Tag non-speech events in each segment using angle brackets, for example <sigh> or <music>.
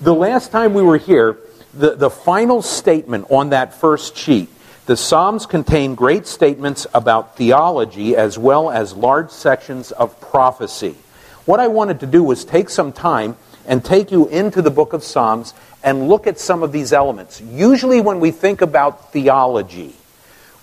The last time we were here, the, the final statement on that first sheet the Psalms contain great statements about theology as well as large sections of prophecy. What I wanted to do was take some time and take you into the book of Psalms and look at some of these elements. Usually, when we think about theology,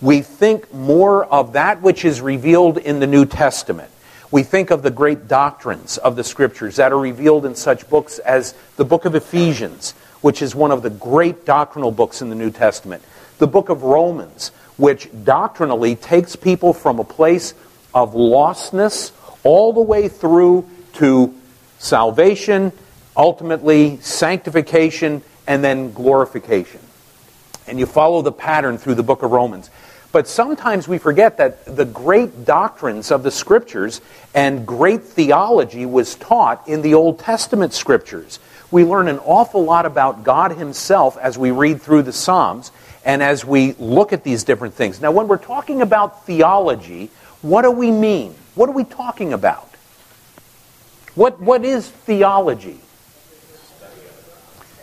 we think more of that which is revealed in the New Testament. We think of the great doctrines of the Scriptures that are revealed in such books as the book of Ephesians, which is one of the great doctrinal books in the New Testament, the book of Romans, which doctrinally takes people from a place of lostness all the way through to salvation, ultimately sanctification, and then glorification. And you follow the pattern through the book of Romans. But sometimes we forget that the great doctrines of the scriptures and great theology was taught in the Old Testament scriptures. We learn an awful lot about God Himself as we read through the Psalms and as we look at these different things. Now, when we're talking about theology, what do we mean? What are we talking about? What, what is theology?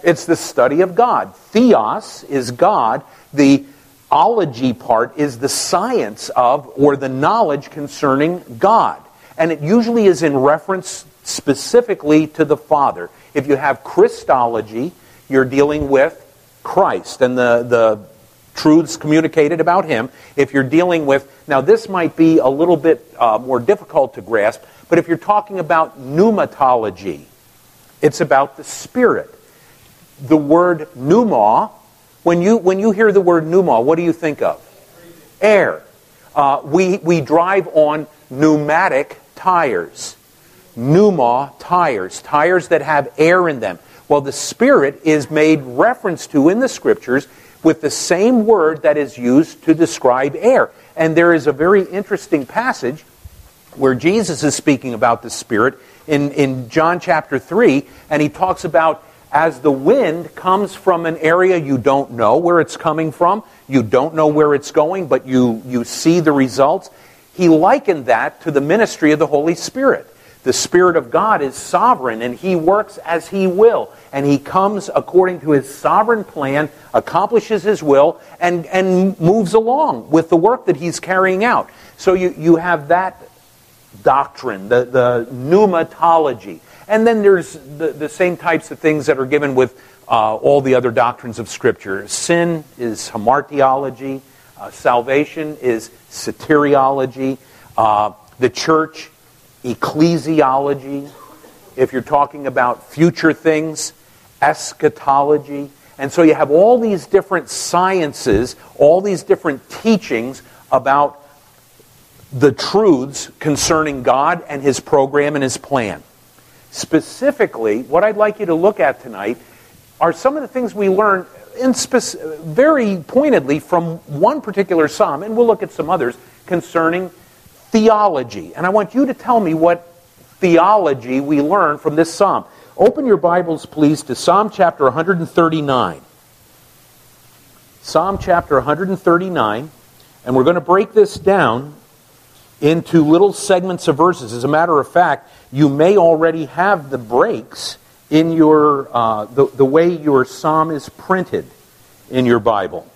It's the study of God. Theos is God. The ology part is the science of or the knowledge concerning God. And it usually is in reference specifically to the Father. If you have Christology, you're dealing with Christ and the, the truths communicated about Him. If you're dealing with, now this might be a little bit uh, more difficult to grasp, but if you're talking about pneumatology, it's about the Spirit. The word pneuma when you, when you hear the word pneuma, what do you think of? Air. Uh, we, we drive on pneumatic tires. Pneuma tires, tires that have air in them. Well, the Spirit is made reference to in the Scriptures with the same word that is used to describe air. And there is a very interesting passage where Jesus is speaking about the Spirit in, in John chapter 3, and he talks about as the wind comes from an area you don't know where it's coming from, you don't know where it's going, but you, you see the results. He likened that to the ministry of the Holy Spirit. The Spirit of God is sovereign and He works as He will. And He comes according to His sovereign plan, accomplishes His will, and, and moves along with the work that He's carrying out. So you, you have that doctrine, the, the pneumatology. And then there's the, the same types of things that are given with uh, all the other doctrines of Scripture. Sin is hamartiology. Uh, salvation is soteriology. Uh, the church, ecclesiology. If you're talking about future things, eschatology. And so you have all these different sciences, all these different teachings about the truths concerning God and His program and His plan. Specifically, what I'd like you to look at tonight are some of the things we learn spec- very pointedly from one particular psalm, and we'll look at some others concerning theology. And I want you to tell me what theology we learn from this psalm. Open your Bibles, please, to Psalm chapter 139. Psalm chapter 139, and we're going to break this down into little segments of verses. As a matter of fact, you may already have the breaks in your uh, the, the way your psalm is printed in your Bible.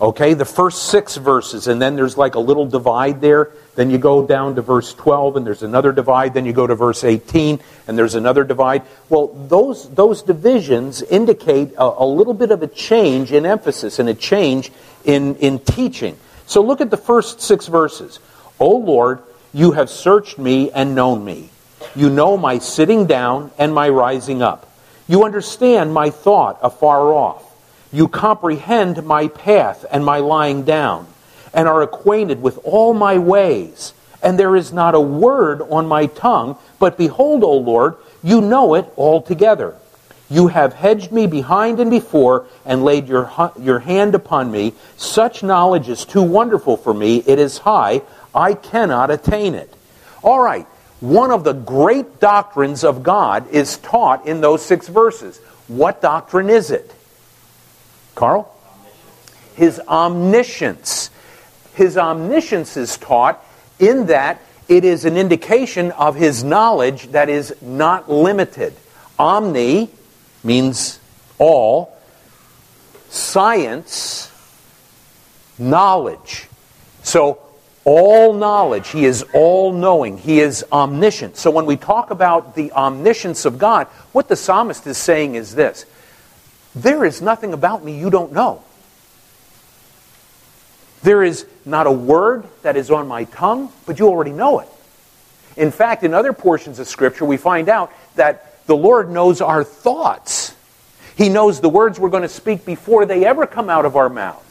Okay, the first six verses, and then there's like a little divide there. Then you go down to verse 12, and there's another divide. Then you go to verse 18, and there's another divide. Well, those, those divisions indicate a, a little bit of a change in emphasis and a change in, in teaching. So look at the first six verses. O Lord, you have searched me and known me. You know my sitting down and my rising up. You understand my thought afar off. You comprehend my path and my lying down, and are acquainted with all my ways. And there is not a word on my tongue, but behold, O Lord, you know it altogether. You have hedged me behind and before, and laid your, your hand upon me. Such knowledge is too wonderful for me. It is high. I cannot attain it. All right, one of the great doctrines of God is taught in those six verses. What doctrine is it? Carl? His omniscience. His omniscience is taught in that it is an indication of his knowledge that is not limited. Omni means all. Science, knowledge. So, all knowledge. He is all knowing. He is omniscient. So, when we talk about the omniscience of God, what the psalmist is saying is this There is nothing about me you don't know. There is not a word that is on my tongue, but you already know it. In fact, in other portions of Scripture, we find out that the Lord knows our thoughts. He knows the words we're going to speak before they ever come out of our mouths.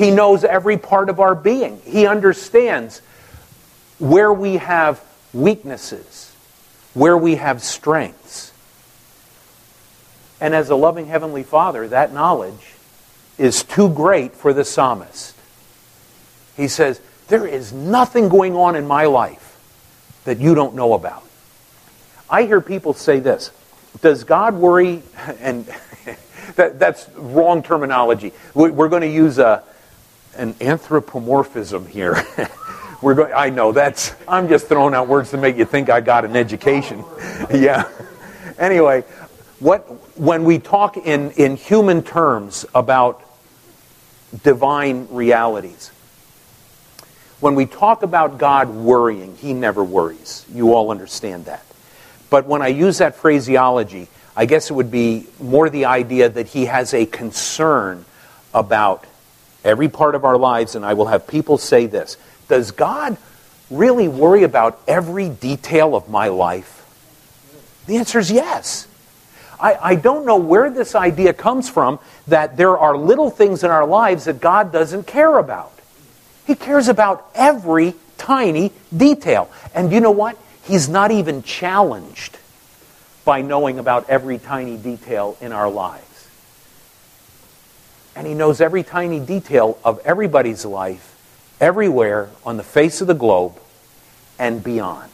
He knows every part of our being. He understands where we have weaknesses, where we have strengths. And as a loving Heavenly Father, that knowledge is too great for the psalmist. He says, There is nothing going on in my life that you don't know about. I hear people say this Does God worry? <laughs> And <laughs> that, that's wrong terminology. We're going to use a, an anthropomorphism here. <laughs> We're going, I know that's, I'm just throwing out words to make you think I got an education. <laughs> yeah. Anyway, what, when we talk in, in human terms about divine realities, when we talk about God worrying, He never worries. You all understand that. But when I use that phraseology, I guess it would be more the idea that He has a concern about every part of our lives, and I will have people say this Does God really worry about every detail of my life? The answer is yes. I, I, don't know where this idea comes from that there are little things in our lives that God doesn't care about. He cares about every tiny detail. And you know what? He's not even challenged by knowing about every tiny detail in our lives. And he knows every tiny detail of everybody's life, everywhere on the face of the globe and beyond.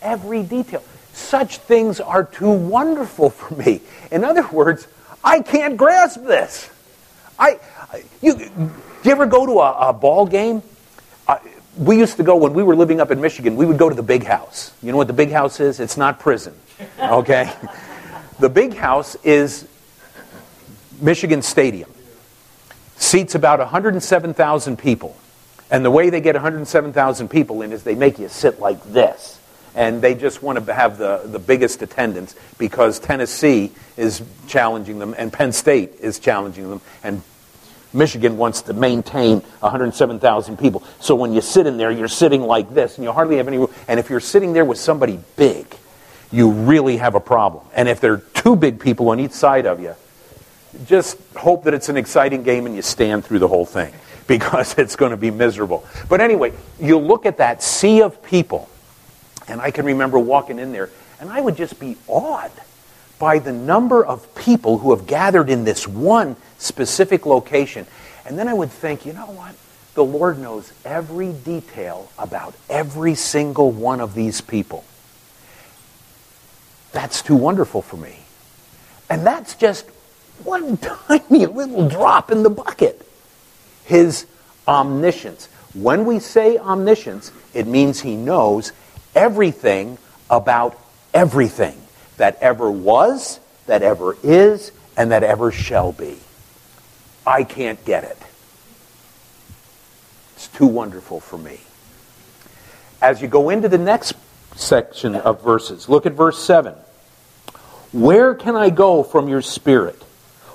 Every detail. Such things are too wonderful for me. In other words, I can't grasp this. I, you, do you ever go to a, a ball game? Uh, we used to go when we were living up in Michigan. We would go to the big house. You know what the big house is? It's not prison. Okay, <laughs> the big house is Michigan Stadium. Seats about 107,000 people. And the way they get 107,000 people in is they make you sit like this. And they just want to have the, the biggest attendance because Tennessee is challenging them and Penn State is challenging them and Michigan wants to maintain 107,000 people. So when you sit in there, you're sitting like this, and you hardly have any room. And if you're sitting there with somebody big, you really have a problem. And if there are two big people on each side of you, just hope that it's an exciting game and you stand through the whole thing <laughs> because it's going to be miserable. But anyway, you look at that sea of people, and I can remember walking in there, and I would just be awed by the number of people who have gathered in this one specific location. And then I would think, you know what? The Lord knows every detail about every single one of these people. That's too wonderful for me. And that's just one <laughs> tiny little drop in the bucket. His omniscience. When we say omniscience, it means he knows everything about everything that ever was, that ever is, and that ever shall be. I can't get it. It's too wonderful for me. As you go into the next section of verses, look at verse 7. Where can I go from your spirit?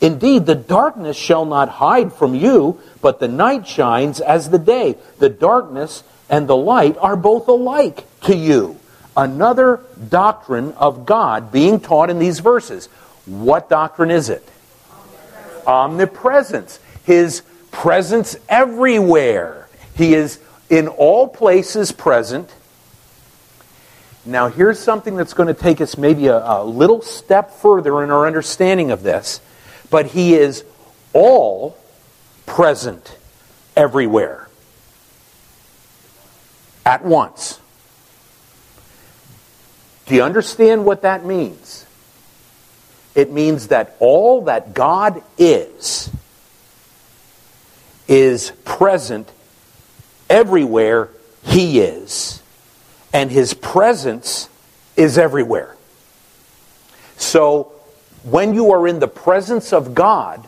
Indeed, the darkness shall not hide from you, but the night shines as the day. The darkness and the light are both alike to you. Another doctrine of God being taught in these verses. What doctrine is it? Omnipresence. His presence everywhere. He is in all places present. Now, here's something that's going to take us maybe a, a little step further in our understanding of this. But He is all present everywhere at once. Do you understand what that means? It means that all that God is, is present everywhere He is. And His presence is everywhere. So, when you are in the presence of God,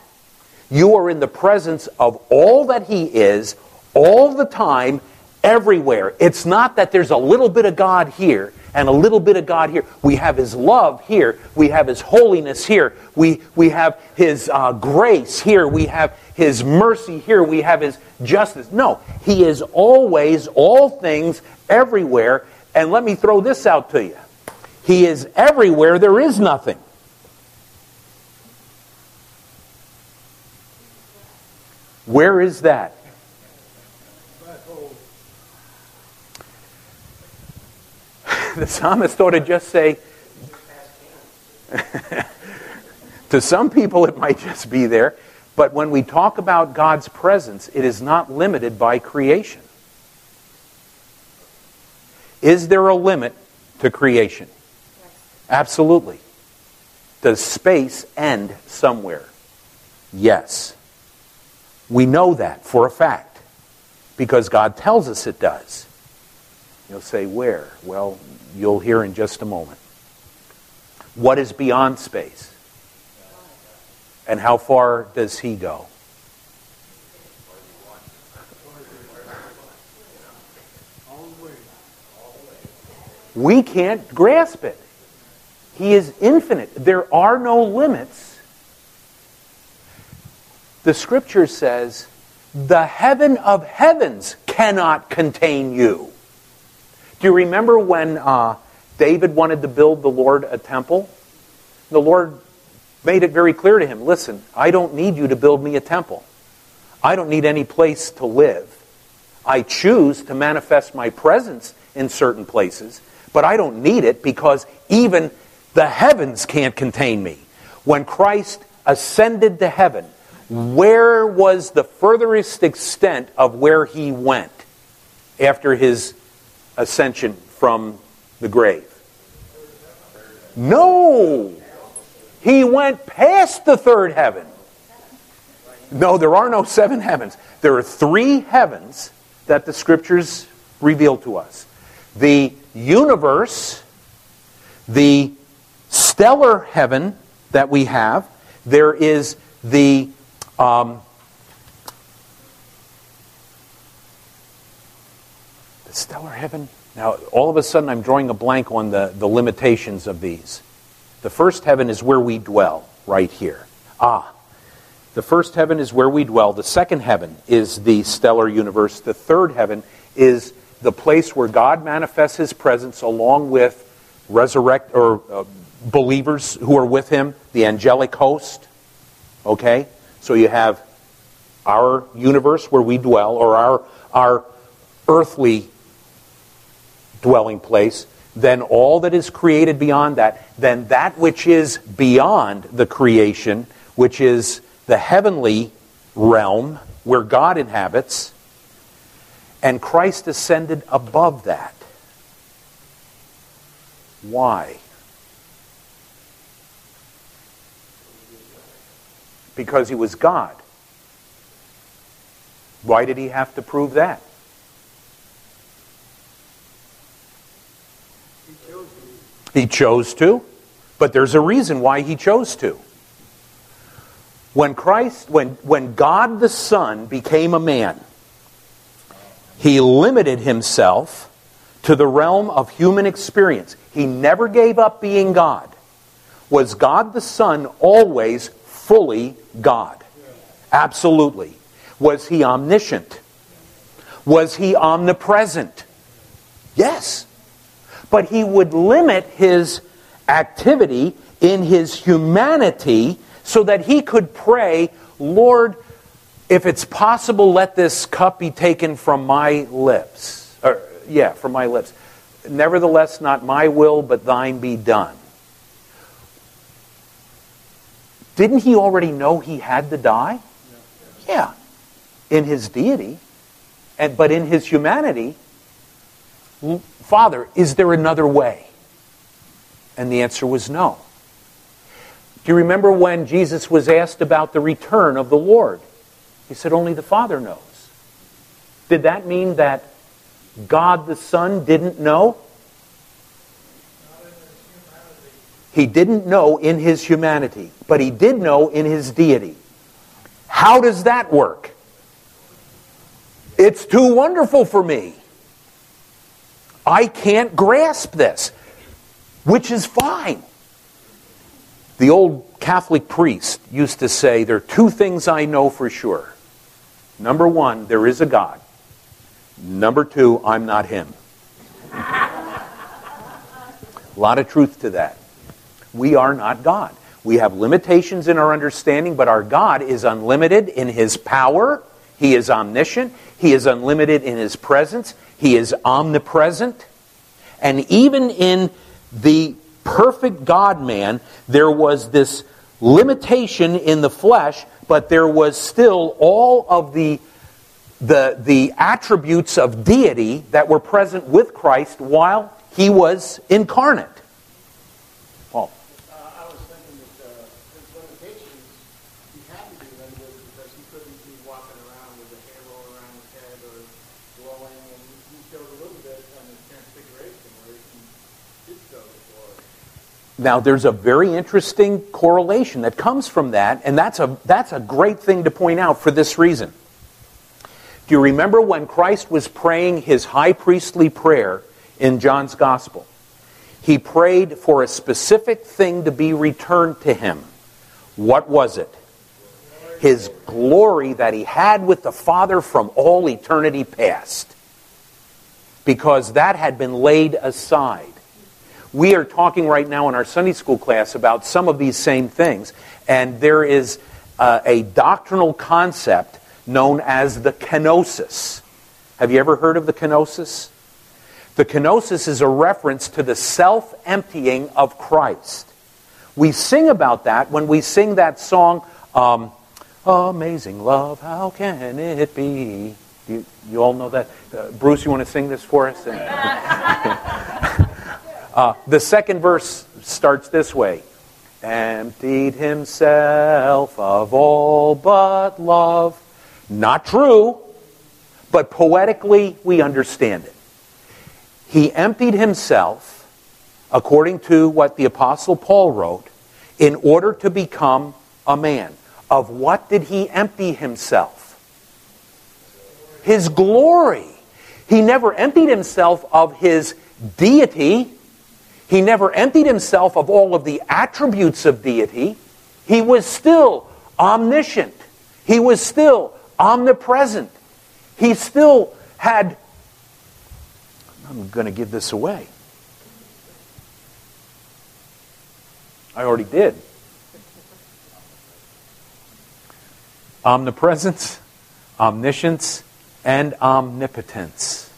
you are in the presence of all that He is, all the time, everywhere. It's not that there's a little bit of God here and a little bit of God here. We have His love here. We have His holiness here. We, we have His uh, grace here. We have His mercy here. We have His justice. No, He is always, all things, everywhere. And let me throw this out to you He is everywhere. There is nothing. Where is that? <laughs> the psalmist ought to just say, <laughs> to some people it might just be there, but when we talk about God's presence, it is not limited by creation. Is there a limit to creation? Absolutely. Does space end somewhere? Yes. We know that for a fact because God tells us it does. You'll say, where? Well, you'll hear in just a moment. What is beyond space? And how far does he go? We can't grasp it. He is infinite. There are no limits. The scripture says, the heaven of heavens cannot contain you. Do you remember when uh, David wanted to build the Lord a temple? The Lord made it very clear to him listen, I don't need you to build me a temple. I don't need any place to live. I choose to manifest my presence in certain places, but I don't need it because even the heavens can't contain me. When Christ ascended to heaven, where was the furthest extent of where he went after his ascension from the grave? No! He went past the third heaven. No, there are no seven heavens. There are three heavens that the scriptures reveal to us the universe, the stellar heaven that we have, there is the um, the stellar heaven. Now, all of a sudden, I'm drawing a blank on the, the limitations of these. The first heaven is where we dwell, right here. Ah, the first heaven is where we dwell. The second heaven is the stellar universe. The third heaven is the place where God manifests his presence along with resurrect or uh, believers who are with him, the angelic host. Okay? So you have our universe where we dwell, or our, our earthly dwelling place, then all that is created beyond that, then that which is beyond the creation, which is the heavenly realm where God inhabits, and Christ ascended above that. Why? Because he was God. Why did he have to prove that? He chose to, but there's a reason why he chose to. When Christ, when, when God the Son became a man, he limited himself to the realm of human experience. He never gave up being God. Was God the Son always fully God? Absolutely. Was he omniscient? Was he omnipresent? Yes but he would limit his activity in his humanity so that he could pray, Lord, if it's possible, let this cup be taken from my lips. Or, yeah, from my lips. Nevertheless, not my will, but thine be done. Didn't he already know he had to die? Yeah. in his deity, and, but in his humanity, Father, is there another way? And the answer was no. Do you remember when Jesus was asked about the return of the Lord? He said, Only the Father knows. Did that mean that God the Son didn't know? He didn't know in his humanity, but he did know in his deity. How does that work? It's too wonderful for me. I can't grasp this, which is fine. The old Catholic priest used to say, There are two things I know for sure. Number one, there is a God. Number two, I'm not him. <laughs> a lot of truth to that. We are not God. We have limitations in our understanding, but our God is unlimited in his power. He is omniscient. He is unlimited in his presence. He is omnipresent. And even in the perfect God man, there was this limitation in the flesh, but there was still all of the, the, the attributes of deity that were present with Christ while he was incarnate. Now, there's a very interesting correlation that comes from that, and that's a, that's a great thing to point out for this reason. Do you remember when Christ was praying his high priestly prayer in John's Gospel? He prayed for a specific thing to be returned to him. What was it? His glory that he had with the Father from all eternity past. Because that had been laid aside. We are talking right now in our Sunday school class about some of these same things, and there is uh, a doctrinal concept known as the kenosis. Have you ever heard of the kenosis? The kenosis is a reference to the self emptying of Christ. We sing about that when we sing that song, um, Amazing Love, How Can It Be? You, you all know that? Uh, Bruce, you want to sing this for us? <laughs> Uh, the second verse starts this way Emptied himself of all but love. Not true, but poetically we understand it. He emptied himself, according to what the Apostle Paul wrote, in order to become a man. Of what did he empty himself? His glory. He never emptied himself of his deity he never emptied himself of all of the attributes of deity. He was still omniscient. He was still omnipresent. He still had. I'm going to give this away. I already did. Omnipresence, omniscience, and omnipotence.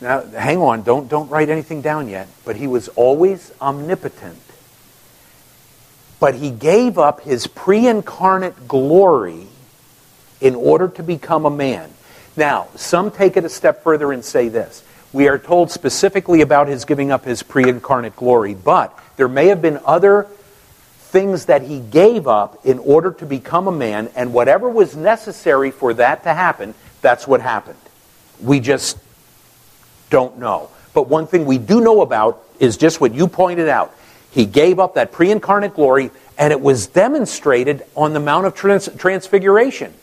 Now, hang on, don't, don't write anything down yet. But he was always omnipotent. But he gave up his pre incarnate glory in order to become a man. Now, some take it a step further and say this. We are told specifically about his giving up his pre incarnate glory, but there may have been other things that he gave up in order to become a man, and whatever was necessary for that to happen, that's what happened. We just don't know. But one thing we do know about is just what you pointed out. He gave up that pre incarnate glory, and it was demonstrated on the Mount of Trans- Transfiguration.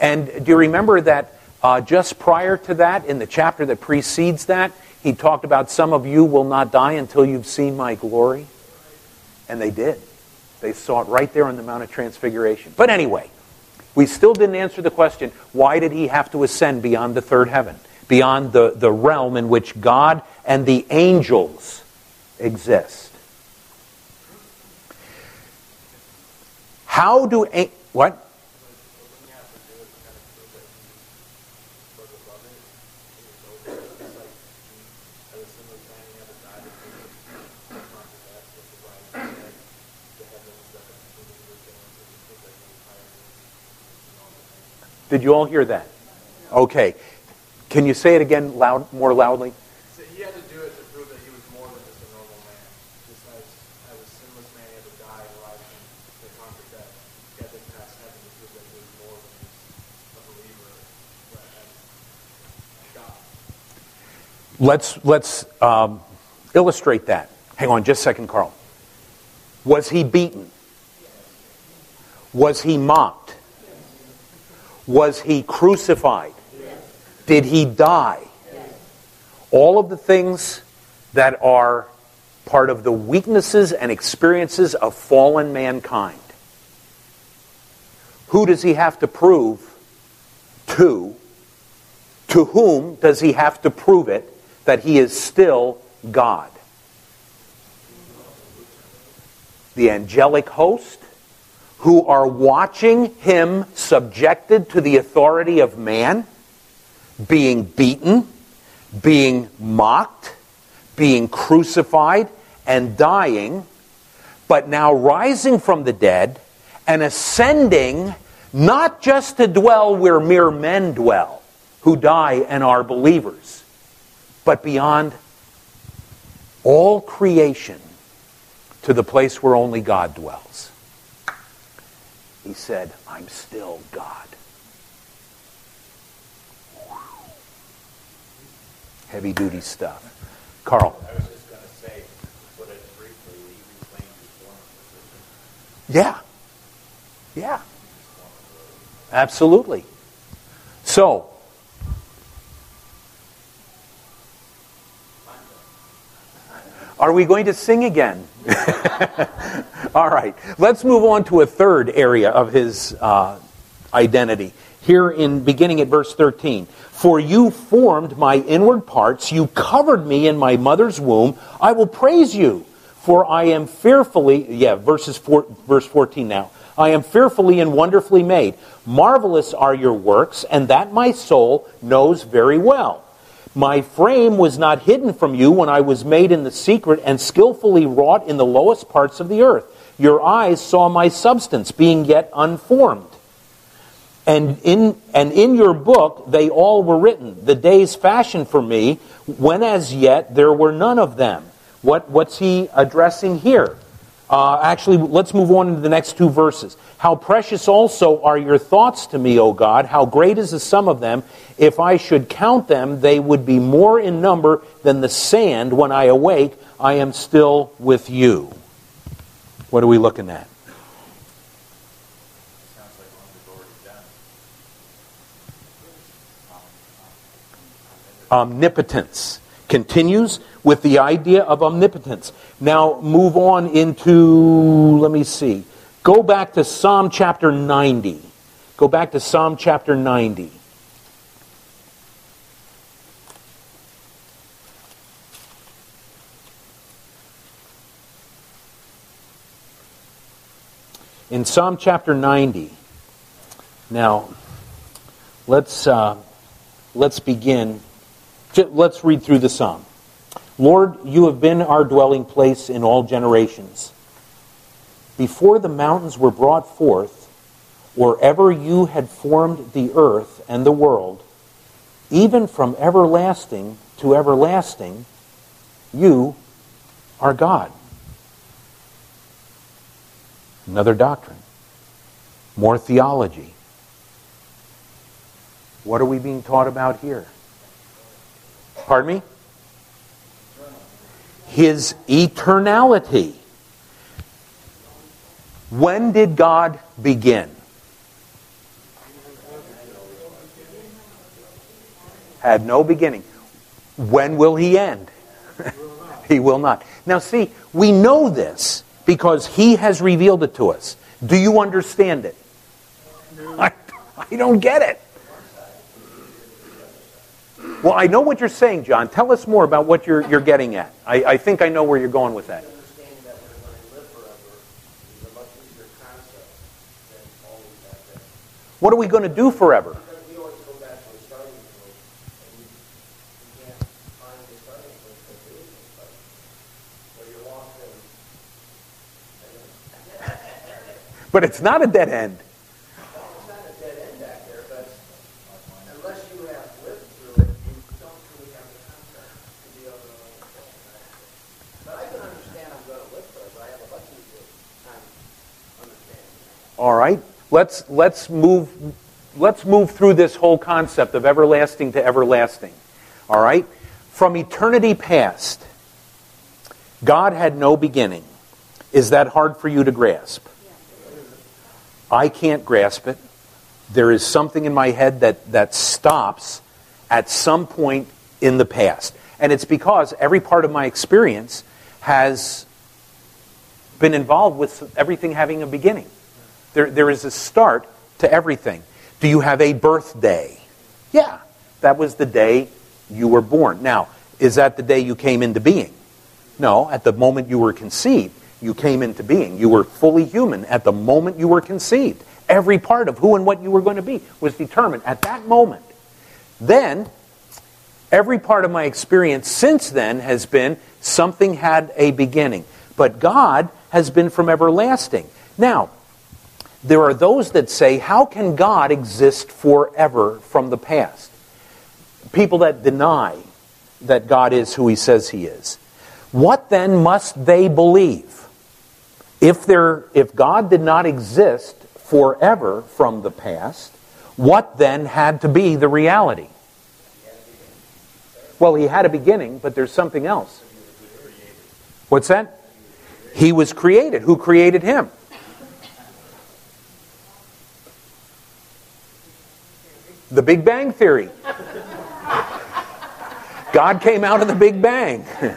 And do you remember that uh, just prior to that, in the chapter that precedes that, he talked about some of you will not die until you've seen my glory? And they did. They saw it right there on the Mount of Transfiguration. But anyway, we still didn't answer the question why did he have to ascend beyond the third heaven? beyond the, the realm in which God and the angels exist. How do what? Did you all hear that? Okay. Can you say it again loud, more loudly? So he had to do it to prove that he was more than just a normal man. Just as, as a sinless man, he had to die and rise to conquer death. He had to pass heaven to prove that he was more than just a believer as God. Let's, let's um, illustrate that. Hang on just a second, Carl. Was he beaten? Was he mocked? Was he crucified? Did he die? All of the things that are part of the weaknesses and experiences of fallen mankind. Who does he have to prove to? To whom does he have to prove it that he is still God? The angelic host who are watching him subjected to the authority of man, being beaten, being mocked, being crucified, and dying, but now rising from the dead and ascending not just to dwell where mere men dwell who die and are believers, but beyond all creation to the place where only God dwells. He said, I'm still God. Heavy duty stuff. Carl. I was just going to say, to put it briefly, he reclaimed his former position. Yeah. Yeah. Absolutely. So, are we going to sing again? <laughs> All right. Let's move on to a third area of his uh, identity. Here in beginning at verse 13. For you formed my inward parts, you covered me in my mother's womb. I will praise you, for I am fearfully, yeah, verses four, verse 14 now. I am fearfully and wonderfully made. Marvelous are your works, and that my soul knows very well. My frame was not hidden from you when I was made in the secret and skillfully wrought in the lowest parts of the earth. Your eyes saw my substance, being yet unformed. And in, and in your book they all were written, the days fashioned for me, when as yet there were none of them. What, what's he addressing here? Uh, actually, let's move on to the next two verses. How precious also are your thoughts to me, O God. How great is the sum of them. If I should count them, they would be more in number than the sand. When I awake, I am still with you. What are we looking at? Omnipotence. Continues with the idea of omnipotence. Now move on into, let me see, go back to Psalm chapter 90. Go back to Psalm chapter 90. In Psalm chapter 90, now let's, uh, let's begin. Let's read through the psalm. Lord, you have been our dwelling place in all generations. Before the mountains were brought forth, or ever you had formed the earth and the world, even from everlasting to everlasting, you are God. Another doctrine. More theology. What are we being taught about here? Pardon me? His eternality. When did God begin? Had no beginning. When will he end? <laughs> he will not. Now, see, we know this because he has revealed it to us. Do you understand it? I, <laughs> I don't get it. Well, I know what you're saying, John. Tell us more about what you're, you're getting at. I, I think I know where you're going with that. Understanding that we're going to live forever is a much easier concept than always have been. What are we going to do forever? <laughs> But it's not a dead to the starting point, and you, you can't find the starting point because there is no starting point. Or you're lost in, But it's not a dead end. it's not a dead end back there, but All right? Let's, let's, move, let's move through this whole concept of everlasting to everlasting. All right? From eternity past, God had no beginning. Is that hard for you to grasp? I can't grasp it. There is something in my head that, that stops at some point in the past. And it's because every part of my experience has been involved with everything having a beginning. There, there is a start to everything. Do you have a birthday? Yeah, that was the day you were born. Now, is that the day you came into being? No, at the moment you were conceived, you came into being. You were fully human at the moment you were conceived. Every part of who and what you were going to be was determined at that moment. Then, every part of my experience since then has been something had a beginning. But God has been from everlasting. Now, there are those that say, how can God exist forever from the past? People that deny that God is who he says he is. What then must they believe? If, there, if God did not exist forever from the past, what then had to be the reality? Well, he had a beginning, but there's something else. What's that? He was created. Who created him? The Big Bang Theory. God came out of the Big Bang. <laughs>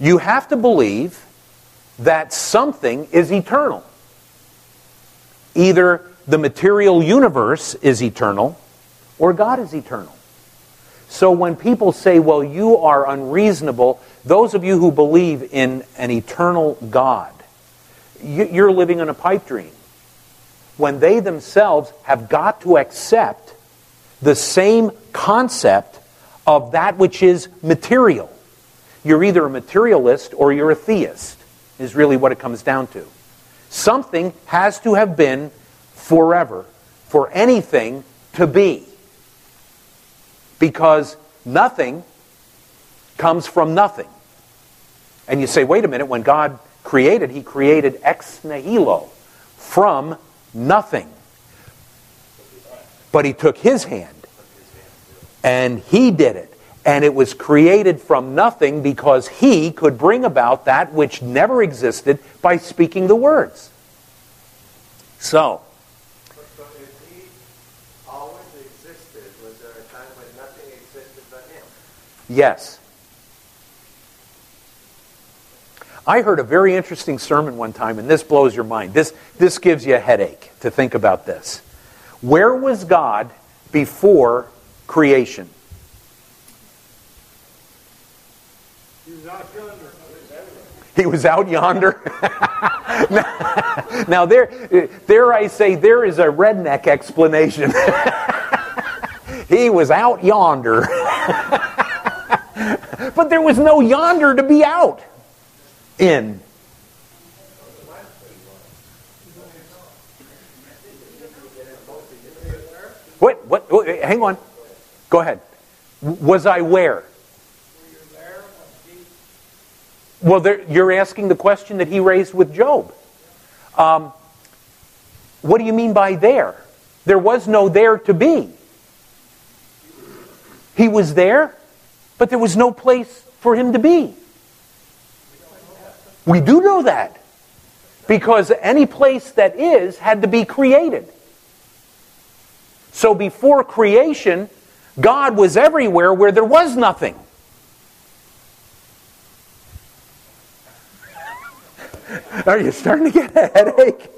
you have to believe that something is eternal. Either the material universe is eternal or God is eternal. So when people say, well, you are unreasonable, those of you who believe in an eternal God, you're living in a pipe dream. When they themselves have got to accept the same concept of that which is material. You're either a materialist or you're a theist, is really what it comes down to. Something has to have been forever for anything to be because nothing comes from nothing. And you say, wait a minute, when God created, He created ex nihilo, from nothing. But He took His hand and He did it. And it was created from nothing because He could bring about that which never existed by speaking the words. So, But, but if he always existed, was there a time when nothing existed but him? Yes. I heard a very interesting sermon one time, and this blows your mind. This, this gives you a headache to think about this. Where was God before creation? He was out yonder. He was out yonder. <laughs> now, now, there, there I say, there is a redneck explanation. <laughs> he was out yonder. <laughs> but there was no yonder to be out in. What? What? hang on. Go ahead. Was I where? Well, there, you're asking the question that he raised with Job. Um, what do you mean by there? There was no there to be. He was there, but there was no place for him to be. We do know that. Because any place that is had to be created. So before creation, God was everywhere where there was nothing. <laughs> Are you starting to get a headache?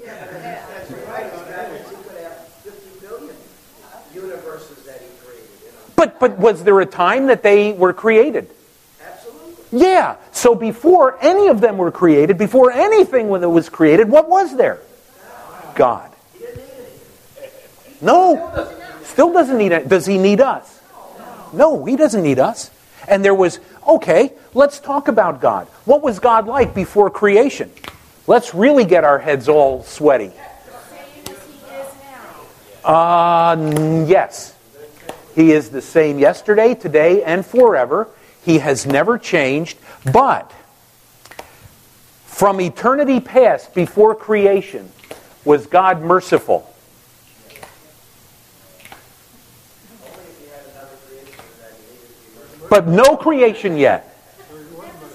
But, but was there a time that they were created? Yeah. So before any of them were created, before anything that was created, what was there? God. No. Still doesn't need it. Does he need us? No, he doesn't need us. And there was, okay, let's talk about God. What was God like before creation? Let's really get our heads all sweaty. Uh, yes. He is the same yesterday, today, and forever. He has never changed. But From eternity past, before creation, was God merciful? But no creation yet.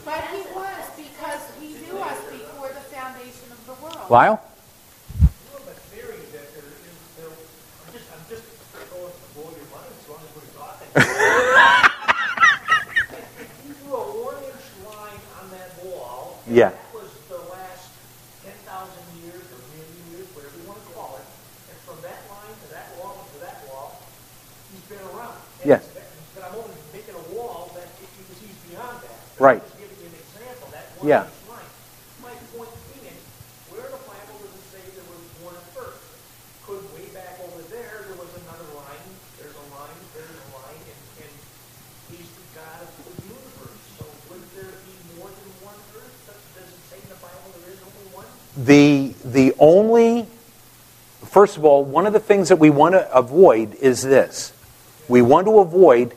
But he was, because he knew us before the foundation of the world. Lyle? You have a theory that there is, there, I'm just, I'm just going to blow your mind as long as we're talking. You drew a one-inch line on that wall. and Yeah. That was the last ten thousand years or million years, whatever you want to call it. And from that line to that wall to that wall, he's been around. And Yes. But I'm only making a wall that, beyond that. But Right. I'm just giving you an example, that Yeah. one-inch line. My point being, where in the Bible does it say there was one first? Could way back over there, there was another line, there's a line, there's a line, and, and he's the God of the universe. So wouldn't there be more than one earth? Does does it say in the Bible there is only one? The, the only, first of all, one of the things that we want to avoid is this. We want to avoid,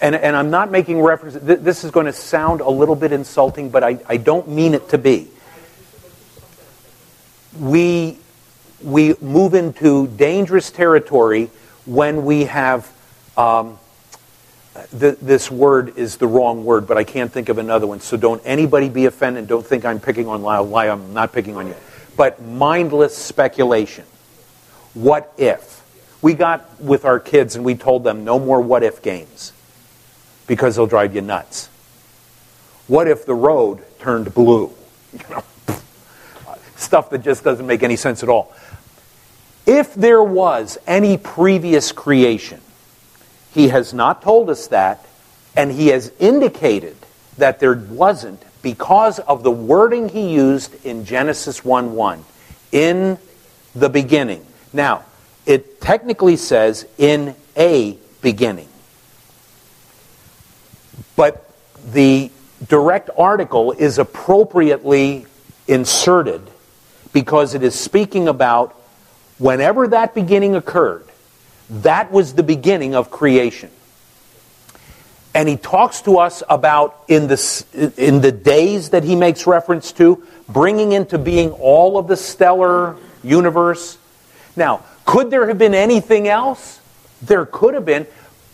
and, and I'm not making reference, th- this is going to sound a little bit insulting, but I, I don't mean it to be. We, we move into dangerous territory when we have, um, th- this word is the wrong word, but I can't think of another one. So don't anybody be offended. Don't think I'm picking on Lyle. I'm not picking on you. But mindless speculation. What if? We got with our kids and we told them no more what if games because they'll drive you nuts. What if the road turned blue? <laughs> Stuff that just doesn't make any sense at all. If there was any previous creation, he has not told us that, and he has indicated that there wasn't because of the wording he used in Genesis 1 1. In the beginning. Now, it technically says in a beginning. But the direct article is appropriately inserted because it is speaking about whenever that beginning occurred, that was the beginning of creation. And he talks to us about in the, in the days that he makes reference to, bringing into being all of the stellar universe. Now, could there have been anything else? There could have been,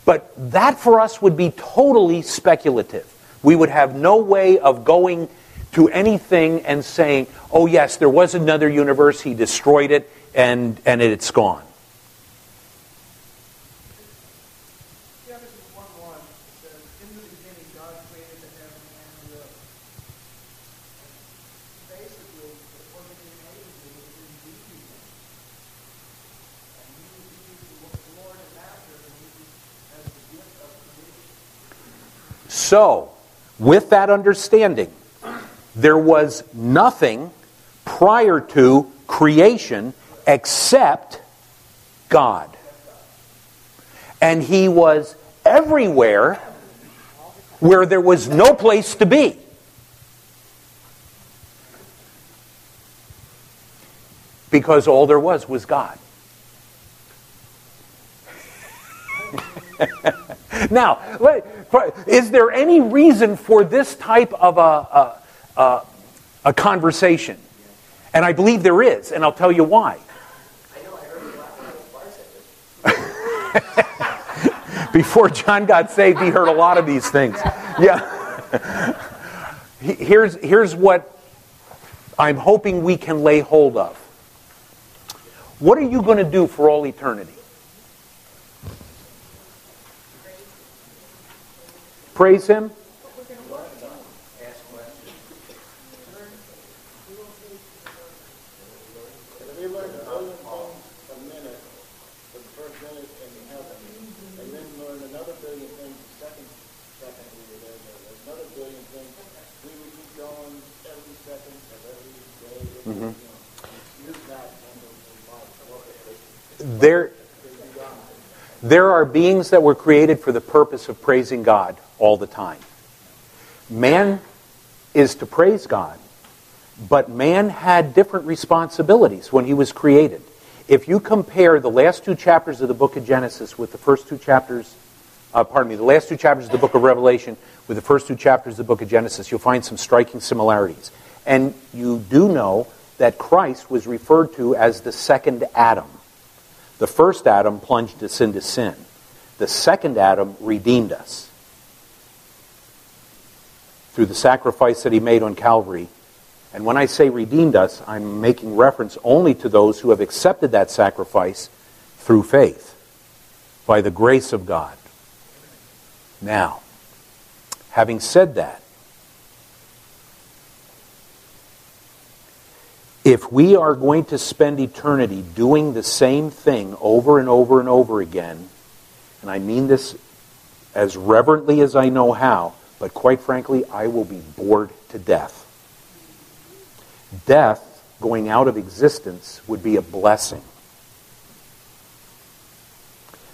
but that for us would be totally speculative. We would have no way of going to anything and saying, oh, yes, there was another universe, he destroyed it, and, and it's gone. Genesis one one says, in the beginning God created the heaven and the earth. Basically, it wasn't in anything, it was in the beginning. And he received the Lord and Master and he as the gift of creation. So, with that understanding, there was nothing prior to creation except God. And he was everywhere where there was no place to be. Because all there was was God. <laughs> Now, is there any reason for this type of a, a, a, a conversation? And I believe there is, and I'll tell you why. <laughs> Before John got saved, he heard a lot of these things. Yeah. <laughs> Here's, here's what I'm hoping we can lay hold of. What are you going to do for all eternity? Praise Him? We learn a billion things a minute for the first minute in heaven, and then learn another billion things the second second we were there. There's another billion things. We would keep going every second of every day. You know, use that and There, there are beings that were created for the purpose of praising God all the time. Man is to praise God, but man had different responsibilities when he was created. If you compare the last two chapters of the book of Genesis with the first two chapters, uh, pardon me, the last two chapters of the book of Revelation with the first two chapters of the book of Genesis, you'll find some striking similarities. And you do know that Christ was referred to as the second Adam. The first Adam plunged us into sin. The second Adam redeemed us through the sacrifice that he made on Calvary. And when I say redeemed us, I'm making reference only to those who have accepted that sacrifice through faith, by the grace of God. Now, having said that, if we are going to spend eternity doing the same thing over and over and over again, and I mean this as reverently as I know how, but quite frankly, I will be bored to death. Death, going out of existence, would be a blessing.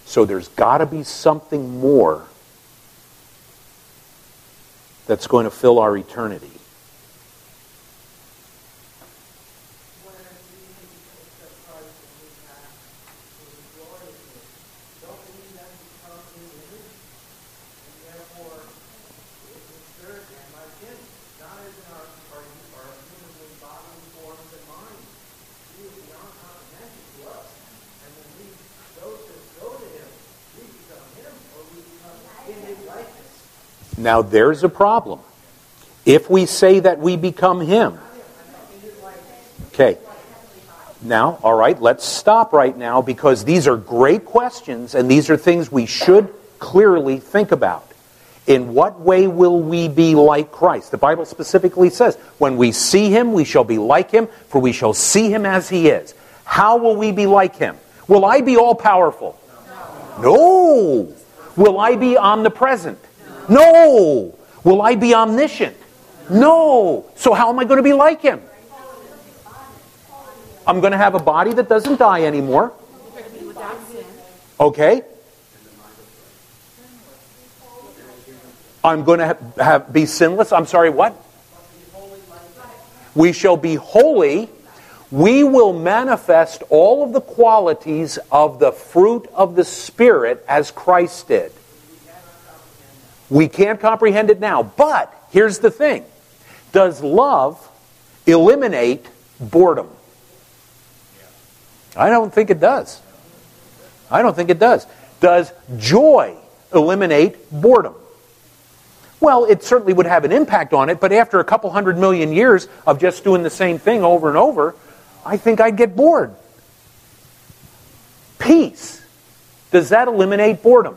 So there's got to be something more that's going to fill our eternity. Now there's a problem. If we say that we become Him, okay. Now, all right, let's stop right now because these are great questions and these are things we should clearly think about. In what way will we be like Christ? The Bible specifically says, when we see him, we shall be like him, for we shall see him as he is. How will we be like him? Will I be all powerful? No. Will I be omnipresent? No. Will I be omniscient? No. So how am I going to be like him? I'm going to have a body that doesn't die anymore. Okay? I'm going to have, have, be sinless. I'm sorry, what? We shall be holy. We will manifest all of the qualities of the fruit of the Spirit as Christ did. We can't comprehend it now. But here's the thing Does love eliminate boredom? I don't think it does. I don't think it does. Does joy eliminate boredom? Well, it certainly would have an impact on it, but after a couple hundred million years of just doing the same thing over and over, I think I'd get bored. Peace. Does that eliminate boredom?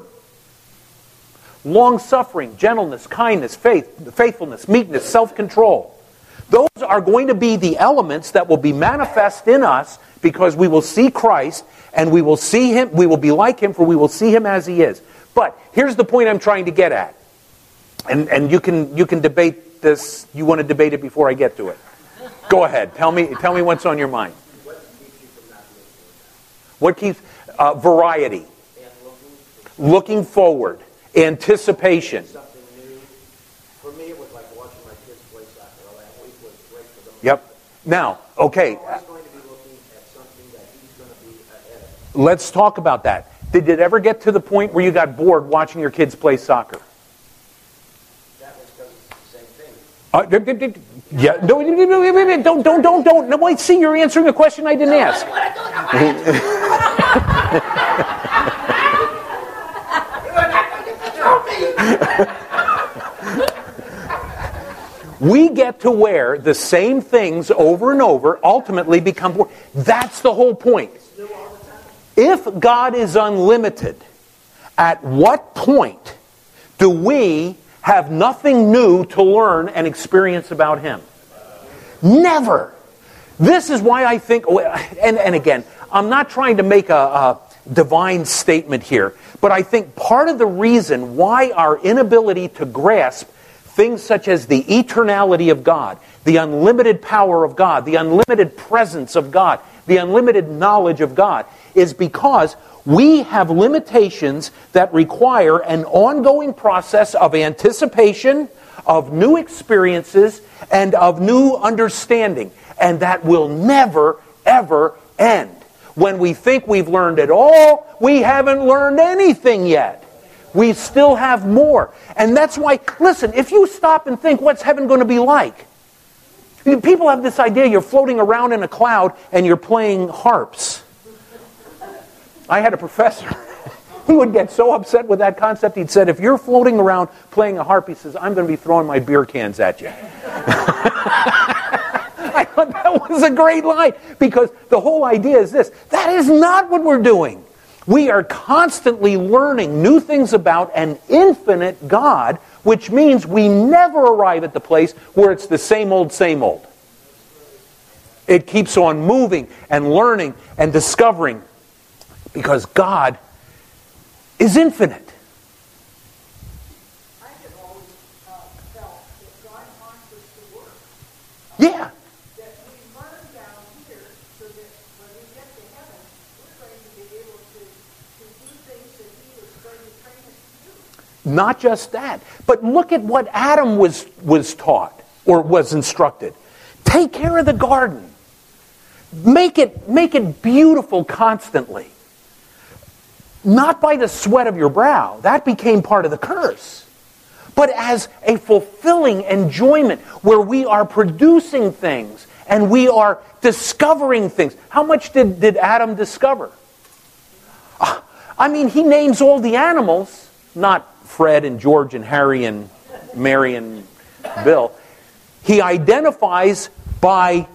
Long suffering, gentleness, kindness, faith, faithfulness, meekness, self control. Those are going to be the elements that will be manifest in us because we will see Christ and we will see him, we will be like him, for we will see him as he is. But here's the point I'm trying to get at. And, and you, can, you can debate this. You want to debate it before I get to it. Go ahead. Tell me, tell me what's on your mind. What keeps uh, variety? Looking forward anticipation. For me, it was like watching my kids play soccer. All that week was great for them. Yep. Now, okay. Let's talk about that. Did it ever get to the point where you got bored watching your kids play soccer? That was because it's the same thing. Uh, yeah, no, don't, don't, don't, don't. No, wait, see, you're answering a question I didn't ask. We get to wear the same things over and over, ultimately become bored. That's the whole point. If God is unlimited, at what point do we have nothing new to learn and experience about Him? Never. This is why I think, oh, and, and again, I'm not trying to make a, a divine statement here. But I think part of the reason why our inability to grasp things such as the eternality of God, the unlimited power of God, the unlimited presence of God, the unlimited knowledge of God, is because we have limitations that require an ongoing process of anticipation, of new experiences, and of new understanding. And that will never, ever end. When we think we've learned it all, we haven't learned anything yet. We still have more. And that's why, listen, if you stop and think, what's heaven going to be like? People have this idea you're floating around in a cloud and you're playing harps. I had a professor. <laughs> He would get so upset with that concept. He'd said, if you're floating around playing a harp, he says, I'm going to be throwing my beer cans at you. <laughs> I thought that was a great line because the whole idea is this that is not what we're doing. We are constantly learning new things about an infinite God, which means we never arrive at the place where it's the same old, same old. It keeps on moving and learning and discovering because God is infinite. I have always uh, felt that God wants us to work. Yeah. That we learn down here so that when we get to heaven, we're going to be able to, to do things that He was going to train us to do. Not just that, but look at what Adam was, was taught or was instructed. Take care of the garden. Make it, make it beautiful constantly. Not by the sweat of your brow. That became part of the curse. But as a fulfilling enjoyment where we are producing things and we are discovering things. How much did, did Adam discover? Ah, I mean, he names all the animals, not Fred and George and Harry and Mary and Bill. He identifies by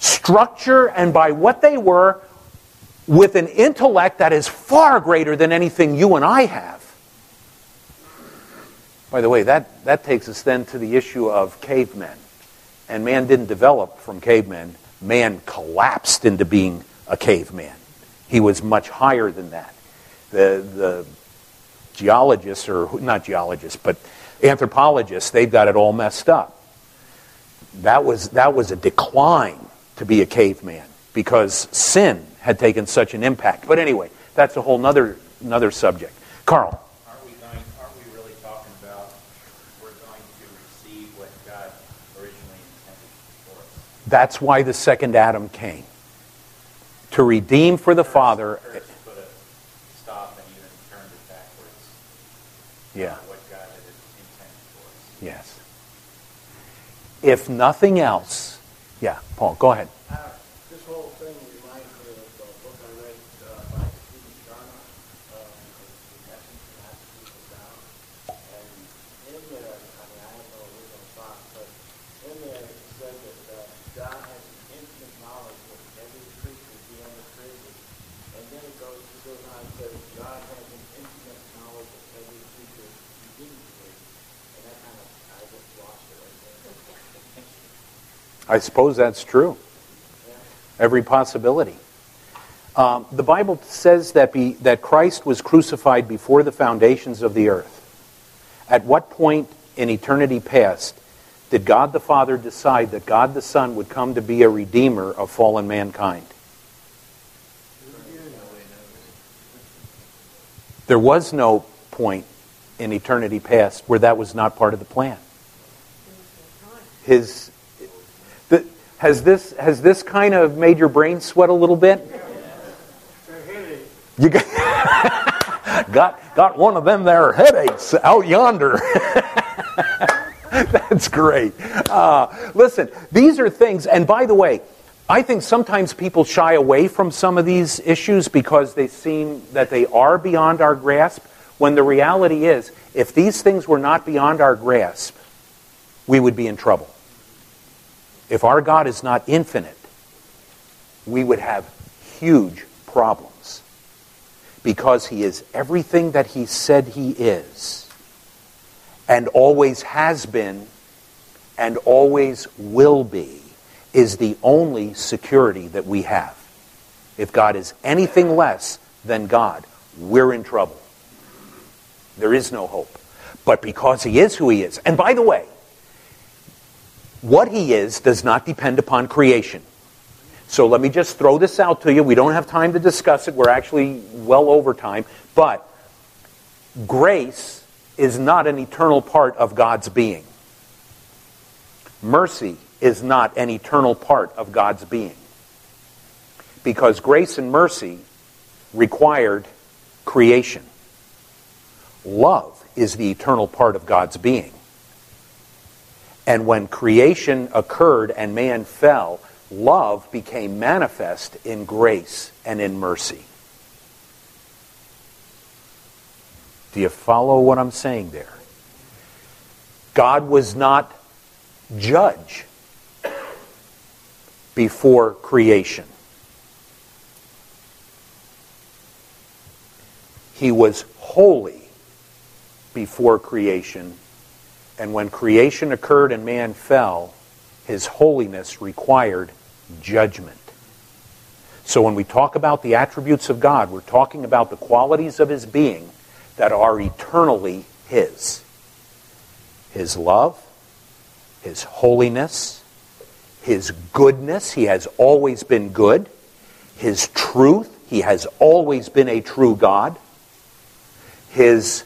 structure and by what they were with an intellect that is far greater than anything you and I have. By the way, that, that takes us then to the issue of cavemen. And man didn't develop from cavemen, man collapsed into being a caveman. He was much higher than that. The, the geologists, or not geologists, but anthropologists, they've got it all messed up. That was, that was a decline to be a caveman because sin had taken such an impact. But anyway, that's a whole other, another subject. Carl. Aren't we going, aren't we really talking about we're going to receive what God originally intended for us? That's why the second Adam came. To redeem for the Father. First put a stop and even turned it backwards. Yeah. What God had intended for us. Yes. If nothing else. Yeah, Paul, go ahead. Uh, This whole thing reminds me of a book I read uh, by Stephen Charnock, uh, The Essence of Absolute Down. And in there, I mean, I have no original thought, but in there it said that uh, God has an infinite knowledge of every creature he ever created. And then it goes, it goes on and says, God has an infinite knowledge of every creature he didn't create. And that kind of, I just lost it right there. I suppose that's true. Every possibility. Um, the Bible says that, be, that Christ was crucified before the foundations of the earth. At what point in eternity past did God the Father decide that God the Son would come to be a redeemer of fallen mankind? There was no point in eternity past where that was not part of the plan. His, has, this, has this kind of made your brain sweat a little bit? You got, <laughs> got, got one of them there headaches out yonder. <laughs> That's great. Uh, listen, these are things, and by the way, I think sometimes people shy away from some of these issues because they seem that they are beyond our grasp, when the reality is, if these things were not beyond our grasp, we would be in trouble. If our God is not infinite, we would have huge problems because he is everything that he said he is and always has been and always will be is the only security that we have. If God is anything less than God, we're in trouble. There is no hope. But because he is who he is, and by the way, what he is does not depend upon creation. So let me just throw this out to you. We don't have time to discuss it. We're actually well over time. But grace is not an eternal part of God's being. Mercy is not an eternal part of God's being. Because grace and mercy required creation. Love is the eternal part of God's being. And when creation occurred and man fell, love became manifest in grace and in mercy. Do you follow what I'm saying there? God was not judge before creation. He was holy before creation. And when creation occurred and man fell, his holiness required judgment. So when we talk about the attributes of God, we're talking about the qualities of his being that are eternally his. His love, his holiness, his goodness, he has always been good. His truth, he has always been a true God. His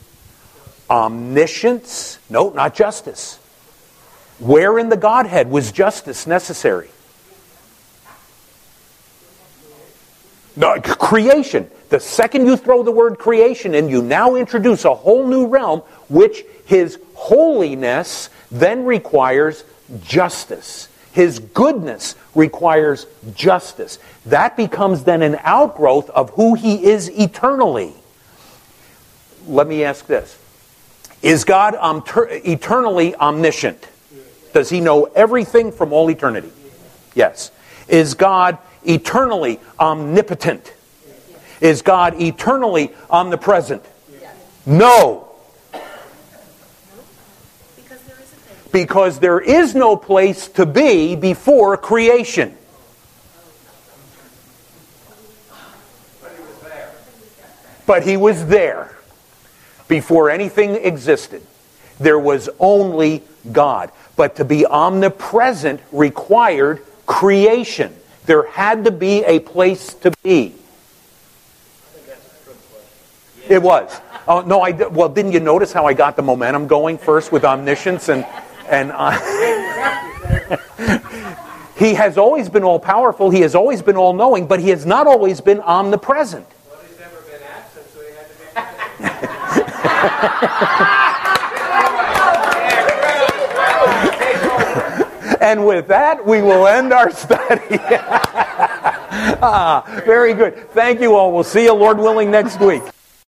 omniscience, no, not justice. Where in the Godhead was justice necessary? No, creation. The second you throw the word creation in, you now introduce a whole new realm, which his holiness then requires justice. His goodness requires justice. That becomes then an outgrowth of who he is eternally. Let me ask this Is God eternally omniscient? Does he know everything from all eternity? Yes. Is God eternally omnipotent? Is God eternally omnipresent? No. Because there is no place to be before creation. But he was there before anything existed. There was only God. But to be omnipresent required creation. There had to be a place to be. It was. Oh no! I well, didn't you notice how I got the momentum going first with omniscience and and uh, <laughs> he has always been all powerful. He has always been all knowing, but he has not always been omnipresent. Well, he's never been absent, so he had to be. <laughs> <laughs> and with that, we will end our study. <laughs> ah, very good. Thank you all. We'll see you, Lord willing, next week.